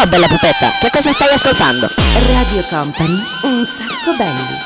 Ciao bella pupetta, che cosa stai ascoltando? Radio Company, un sacco belli.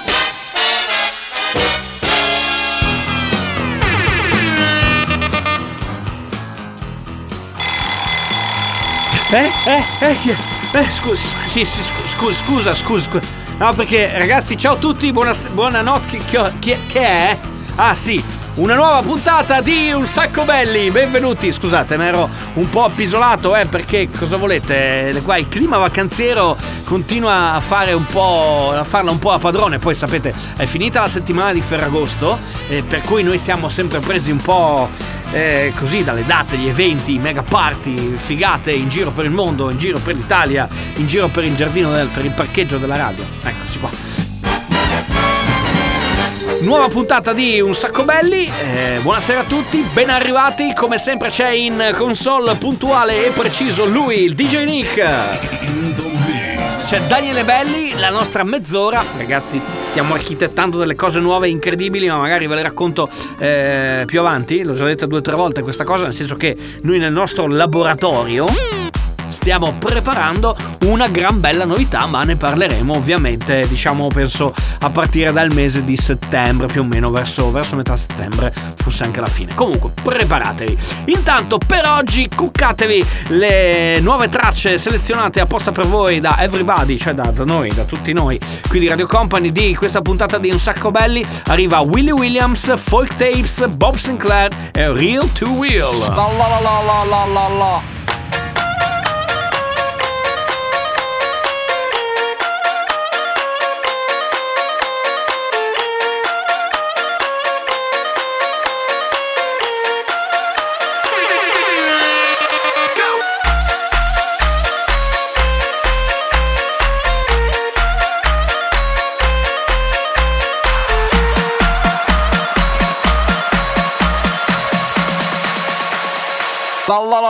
Eh, eh, eh, eh, scusa, sì, sì, scusa, scusa, scusa, scusa. No, perché ragazzi, ciao a tutti, buona, buonanotte, che, che, che è? Ah sì, una nuova puntata di Un Sacco Belli. Benvenuti. Scusate, mi ero un po' appisolato, eh, perché cosa volete? Qua il clima vacanziero continua a fare un po'. a farla un po' a padrone. Poi sapete, è finita la settimana di Ferragosto, eh, per cui noi siamo sempre presi un po'. Eh, così dalle date, gli eventi, mega party, figate in giro per il mondo, in giro per l'Italia, in giro per il giardino, del, per il parcheggio della radio. Eccoci qua. Nuova puntata di Un Sacco Belli, eh, buonasera a tutti, ben arrivati, come sempre c'è in console puntuale e preciso lui, il DJ Nick. C'è Daniele Belli, la nostra mezz'ora, ragazzi stiamo architettando delle cose nuove incredibili, ma magari ve le racconto eh, più avanti, l'ho già detto due o tre volte questa cosa, nel senso che noi nel nostro laboratorio stiamo preparando una gran bella novità, ma ne parleremo ovviamente, diciamo, penso a partire dal mese di settembre, più o meno verso, verso metà settembre, forse anche la fine. Comunque, preparatevi. Intanto, per oggi, cuccatevi le nuove tracce selezionate apposta per voi da Everybody, cioè da, da noi, da tutti noi, qui di Radio Company, di questa puntata di Un Sacco Belli. Arriva Willie Williams, Folk Tapes, Bob Sinclair e Real to Real. La la la la la la la. La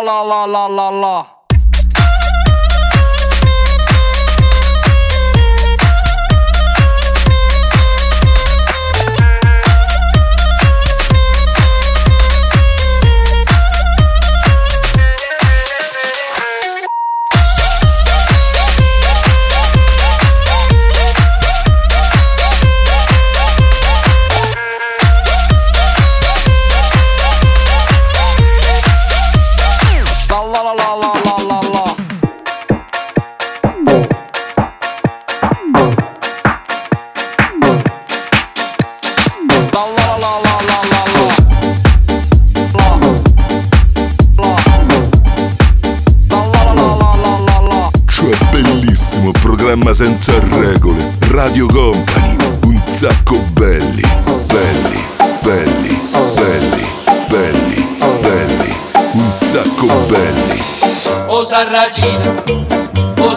la la la la la senza regole. Radio Company, un sacco belli, belli, belli, belli, belli, belli, un sacco belli. O Sarracina, o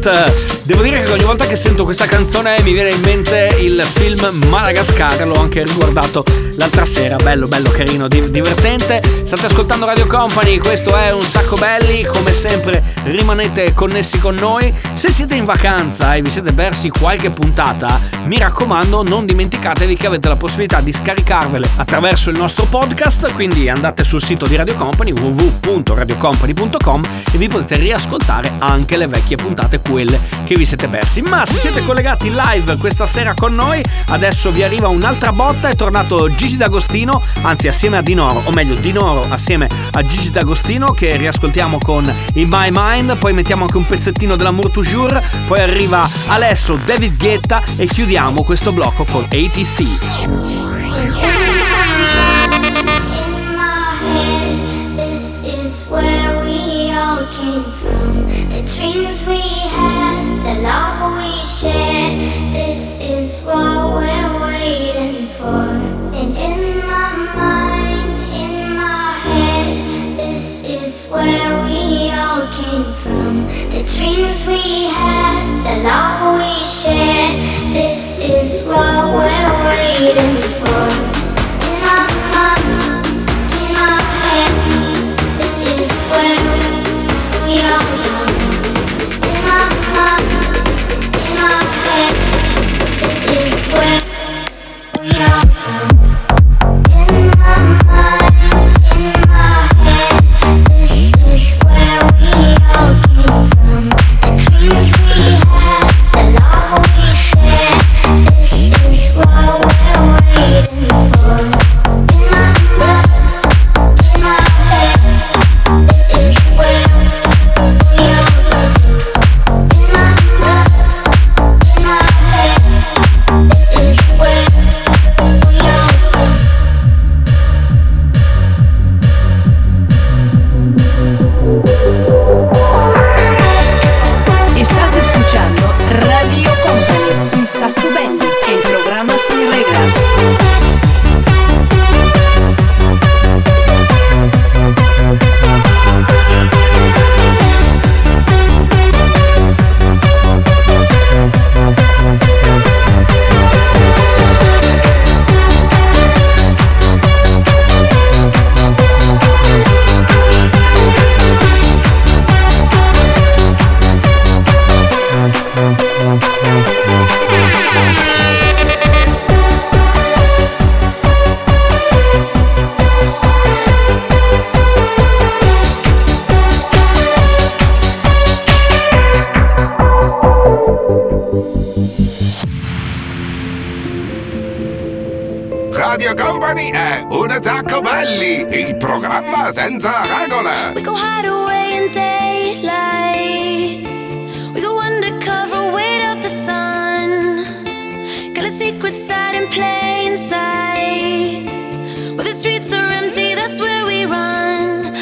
это Devo dire che ogni volta che sento questa canzone mi viene in mente il film Madagascar, l'ho anche riguardato l'altra sera, bello bello carino, divertente. State ascoltando Radio Company, questo è un sacco belli, come sempre rimanete connessi con noi. Se siete in vacanza e vi siete persi qualche puntata, mi raccomando non dimenticatevi che avete la possibilità di scaricarvele attraverso il nostro podcast, quindi andate sul sito di Radio Company www.radiocompany.com e vi potete riascoltare anche le vecchie puntate, quelle che vi vi siete persi. Ma se siete collegati live questa sera con noi, adesso vi arriva un'altra botta. È tornato Gigi D'Agostino, anzi assieme a Dinoro, o meglio Dinoro assieme a Gigi D'Agostino che riascoltiamo con In My Mind, poi mettiamo anche un pezzettino dell'Amour Toujours, poi arriva Alesso, David Guetta e chiudiamo questo blocco con ATC. the love we share. This is what we're waiting senza regola. We go hide away in daylight. We go undercover, wait out the sun. Got a secret side in plain sight. Where the streets are empty, that's where we run.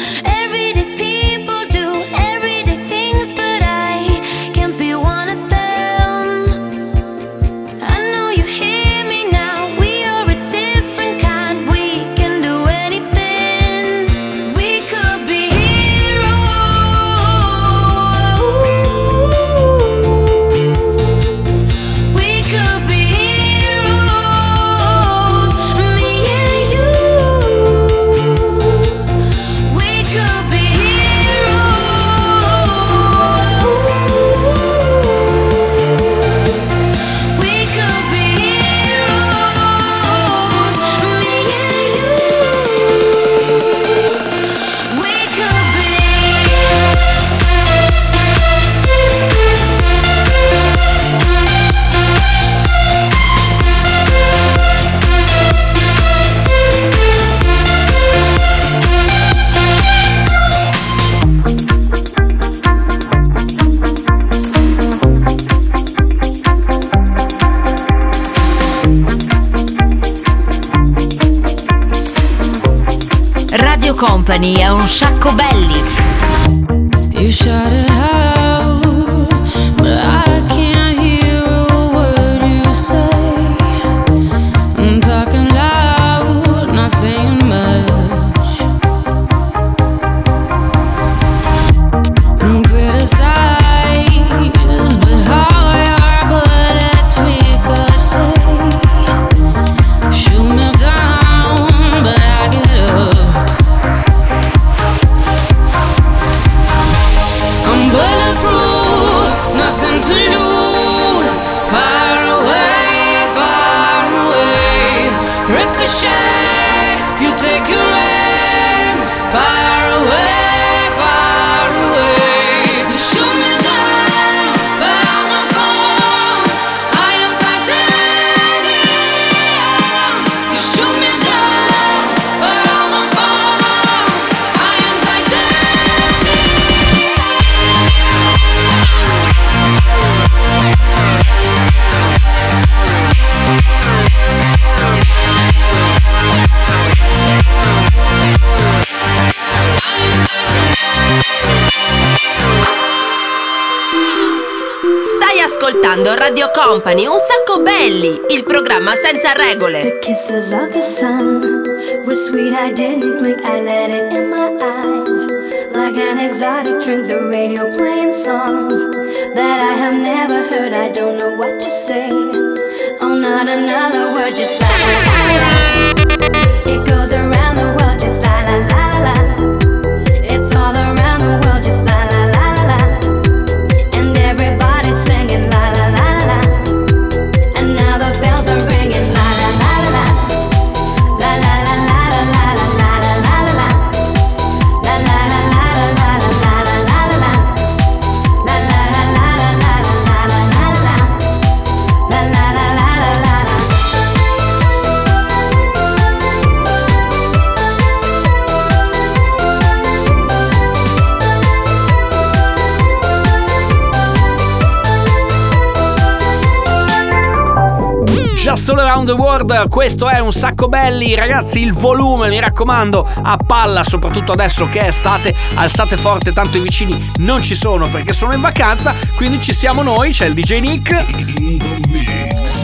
Company è un sacco belli. Ascoltando Radio Company, un sacco belli, il programma senza regole. The kisses of the sun were sweet. I didn't blink. I let it in my eyes. Like an exotic drink, the radio playing songs that I have never heard. I don't know what to say. Oh, not another word, just Just All Around the World, questo è un sacco belli, ragazzi il volume mi raccomando a palla, soprattutto adesso che è estate, alzate forte tanto i vicini non ci sono perché sono in vacanza, quindi ci siamo noi, c'è il DJ Nick,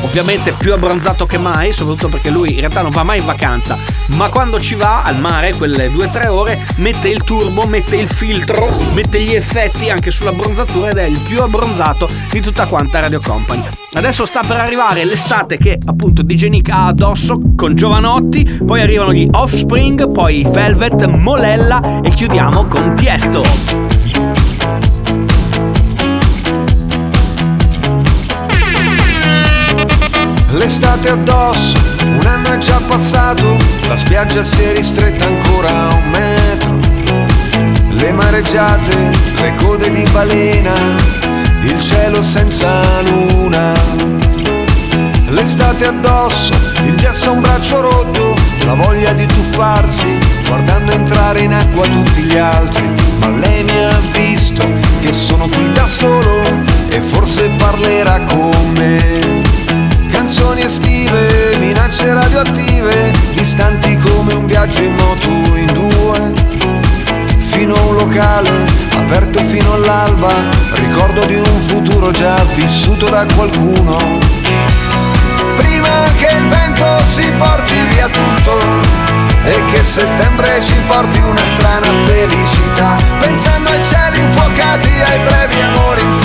ovviamente più abbronzato che mai, soprattutto perché lui in realtà non va mai in vacanza, ma quando ci va al mare, quelle 2-3 ore, mette il turbo, mette il filtro, mette gli effetti anche sull'abbronzatura ed è il più abbronzato di tutta quanta Radio Company. Adesso sta per arrivare l'estate che appunto DJ Nick ha addosso con Giovanotti, poi arrivano gli Offspring, poi Velvet, Molella e chiudiamo con Tiesto. L'estate addosso, un anno è già passato, la spiaggia si è ristretta ancora a un metro. Le mareggiate, le code di balena, il cielo senza luna. L'estate addosso, il gesso a un braccio rotto, la voglia di tuffarsi, guardando entrare in acqua tutti gli altri. Ma lei mi ha visto che sono qui da solo e forse parlerà con me. Canzoni estive, minacce radioattive, distanti come un viaggio in moto in due. Fino a un locale, aperto fino all'alba, ricordo di un futuro già vissuto da qualcuno. Prima che il vento si porti via tutto e che settembre ci porti una strana felicità, pensando ai cieli infuocati, ai brevi amori infiniti,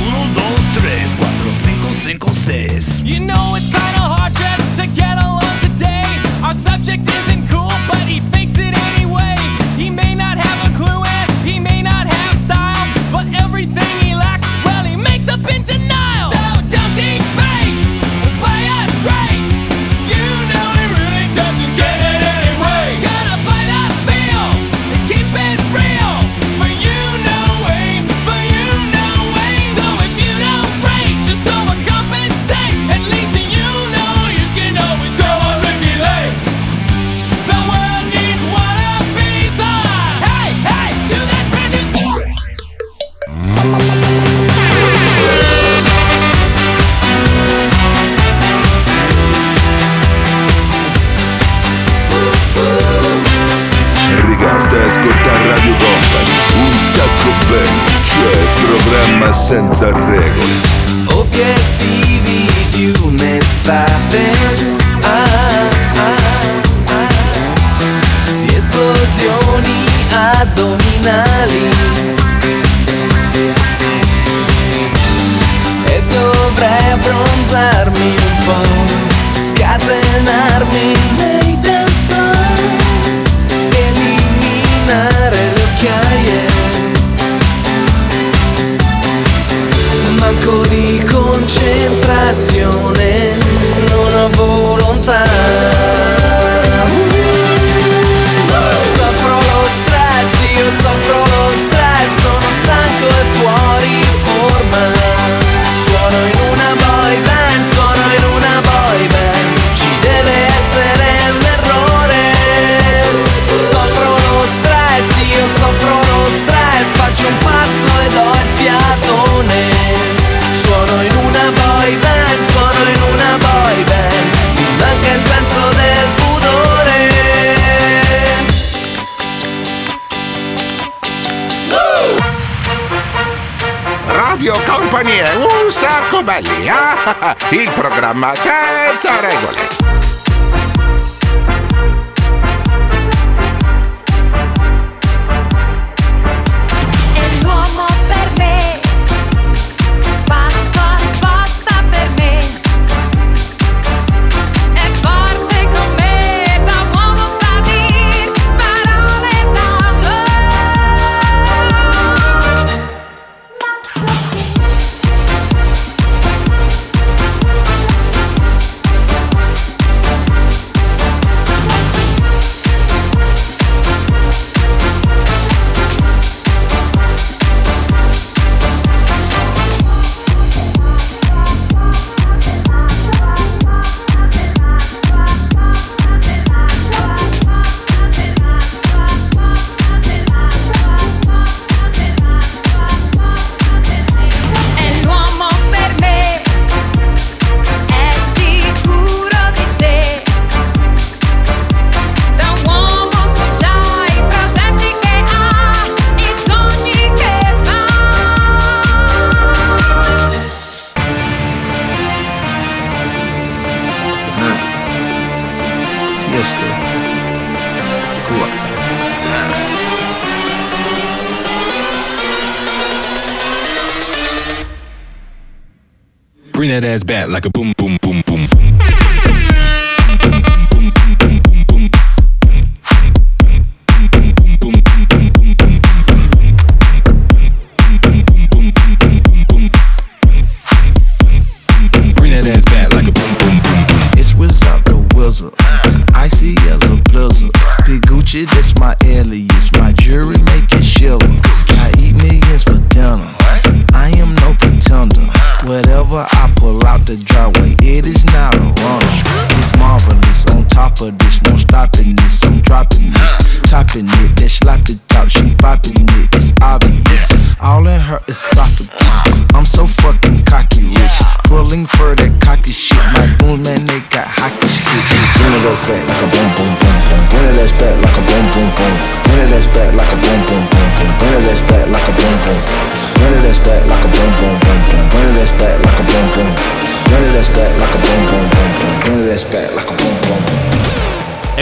Ah, il programma senza regole. Bring that ass back like a boom, boom, boom, boom, boom.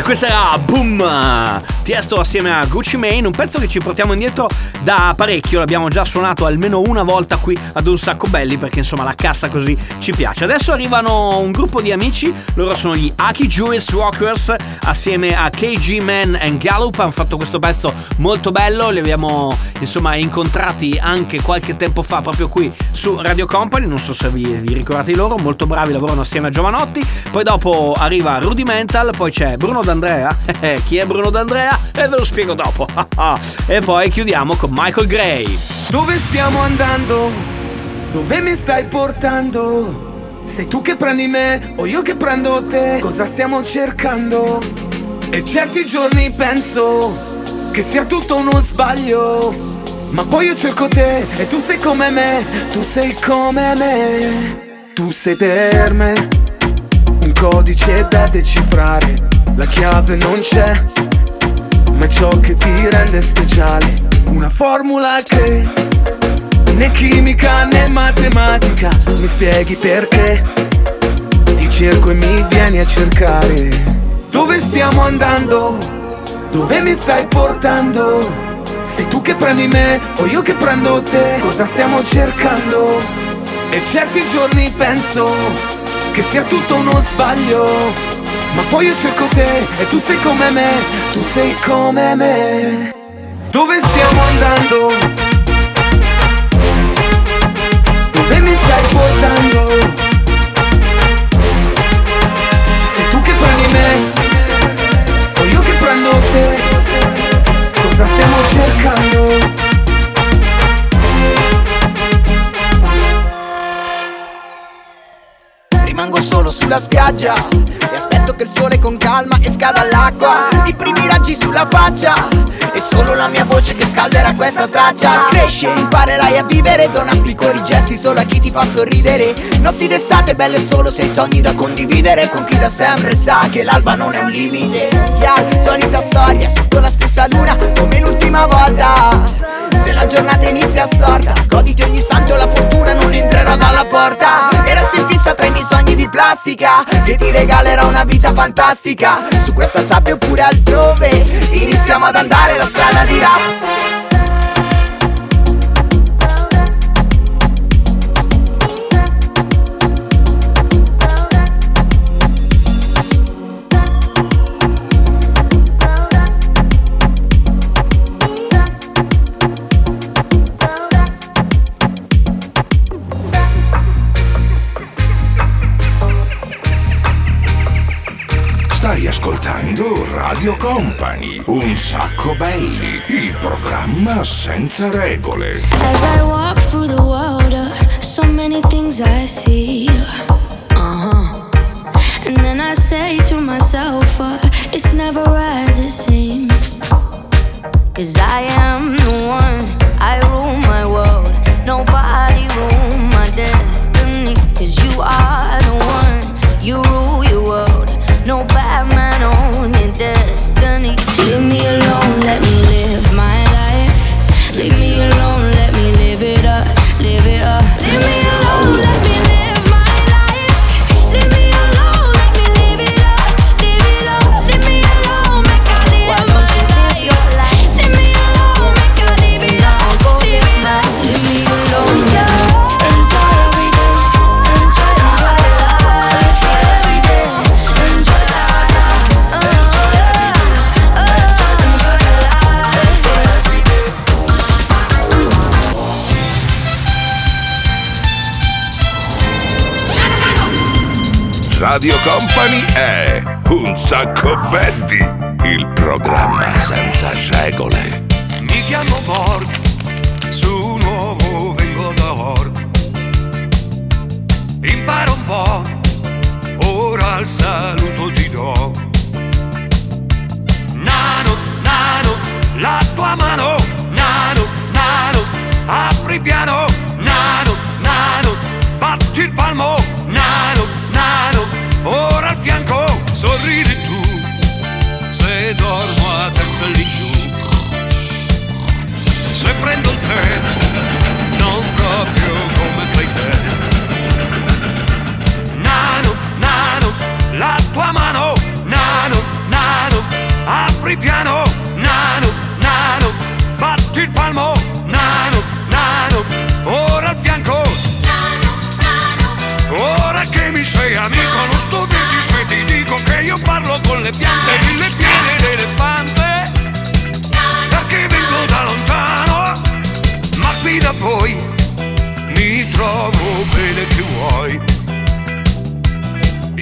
Questa era Boom! Tiesto assieme a Gucci Mane, un pezzo che ci portiamo indietro da parecchio, l'abbiamo già suonato almeno una volta qui ad un sacco belli perché insomma la cassa così ci piace. Adesso arrivano un gruppo di amici, loro sono gli Aki Jewish Rockers assieme a KG Man and Gallup, hanno fatto questo pezzo molto bello, li abbiamo insomma incontrati anche qualche tempo fa proprio qui su Radio Company, non so se vi, vi ricordate loro, molto bravi, lavorano assieme a Giovanotti, poi dopo arriva Rudimental, poi c'è Bruno D'Andrea, chi è Bruno D'Andrea? E ve lo spiego dopo, e poi chiudiamo con Michael Gray. Dove stiamo andando? Dove mi stai portando? Sei tu che prendi me o io che prendo te? Cosa stiamo cercando? E certi giorni penso che sia tutto uno sbaglio. Ma poi io cerco te e tu sei come me, tu sei come me. Tu sei per me un codice da decifrare. La chiave non c'è, è ciò che ti rende speciale. Una formula che né chimica né matematica. Mi spieghi perché? Ti cerco e mi vieni a cercare. Dove stiamo andando? Dove mi stai portando? Sei tu che prendi me o io che prendo te? Cosa stiamo cercando? E certi giorni penso che sia tutto uno sbaglio. Ma poi io cerco te e tu sei come me, tu sei come me. Dove stiamo andando? Dove mi stai portando? Sei tu che prendi me o io che prendo te? Cosa stiamo cercando? Rimango solo sulla spiaggia E aspetto che il sole con calma esca dall'acqua I primi raggi sulla faccia E solo la mia voce che scalderà questa traccia. Cresci e imparerai a vivere Dona piccoli gesti solo a chi ti fa sorridere. Notti d'estate belle solo se hai sogni da condividere. Con chi da sempre sa che l'alba non è un limite. Yeah, solita storia sotto la stessa luna Come l'ultima volta se la giornata inizia storta. Goditi ogni istante o la fortuna non entrerà dalla porta. E resti fissa tra i miei sogni di plastica Che ti regalerà una vita fantastica. Su questa sabbia oppure altrove Iniziamo ad andare la strada di rap Radio Company, un sacco belli, il programma senza regole. As I walk through the water, so many things I see. Uh huh. And then I say to myself, uh, it's never as it seems. Cause I am the one, I rule my world. Nobody rule my destiny. Cause you are Radio Company è un sacco belli, il programma senza regole. Mi chiamo Borg, su nuovo vengo da Org. Impara un po', ora il saluto ti do. Nano, nano, la tua mano, dormo a testa lì giù. Se prendo il tè, non proprio come fai te. Nano, nano, la tua mano, nano, nano, apri piano, nano, nano, batti il palmo, nano, nano, ora al fianco. Ora che mi sei amico, non sto dirti se ti dico che io parlo con le piante, mille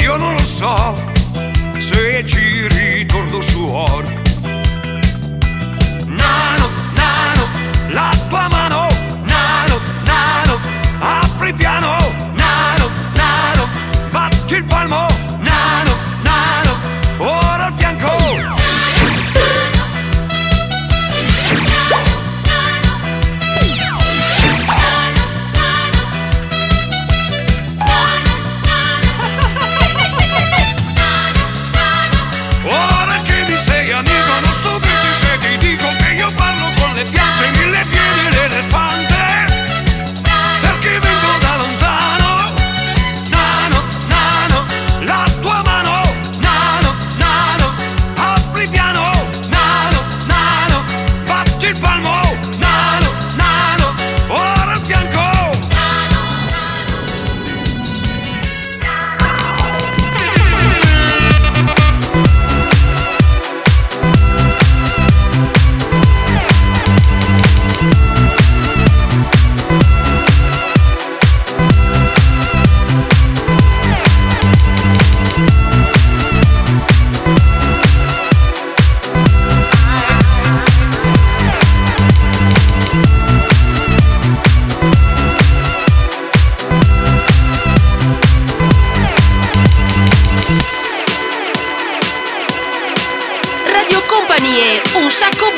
Io non lo so se ci ritorno su Orc. Nano, nano, la tua mano, nano, nano, apri piano, nano, nano, batti il palmo,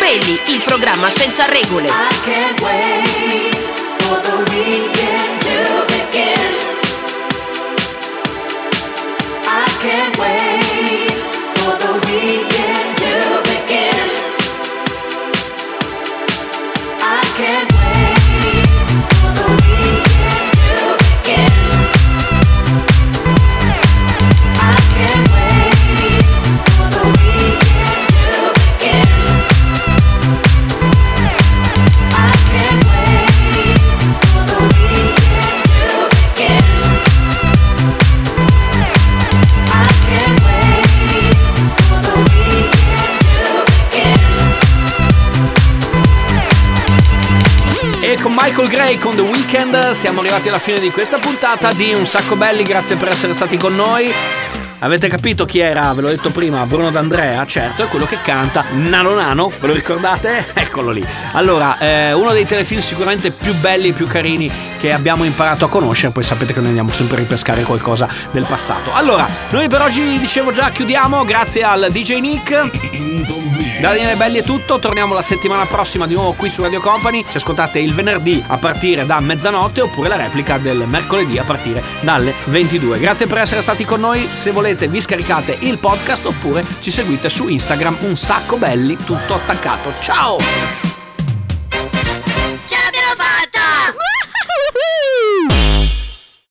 Belli, il programma senza regole. Michael Gray con The Weeknd siamo arrivati alla fine di questa puntata di Un sacco belli, grazie per essere stati con noi. Avete capito chi era? Ve l'ho detto prima, Bruno D'Andrea, certo, è quello che canta Nano Nano, ve lo ricordate? Eccolo lì. Allora, eh, uno dei telefilm sicuramente più belli e più carini che abbiamo imparato a conoscere, poi sapete che noi andiamo sempre a ripescare qualcosa del passato. Allora, noi per oggi dicevo già chiudiamo, grazie al DJ Nick. Da Daniele Belli è tutto, torniamo la settimana prossima di nuovo qui su Radio Company. Ci ascoltate il venerdì a partire da mezzanotte oppure la replica del mercoledì a partire dalle 22. Grazie per essere stati con noi. Se volete vi scaricate il podcast oppure ci seguite su Instagram un sacco belli tutto attaccato. Ciao!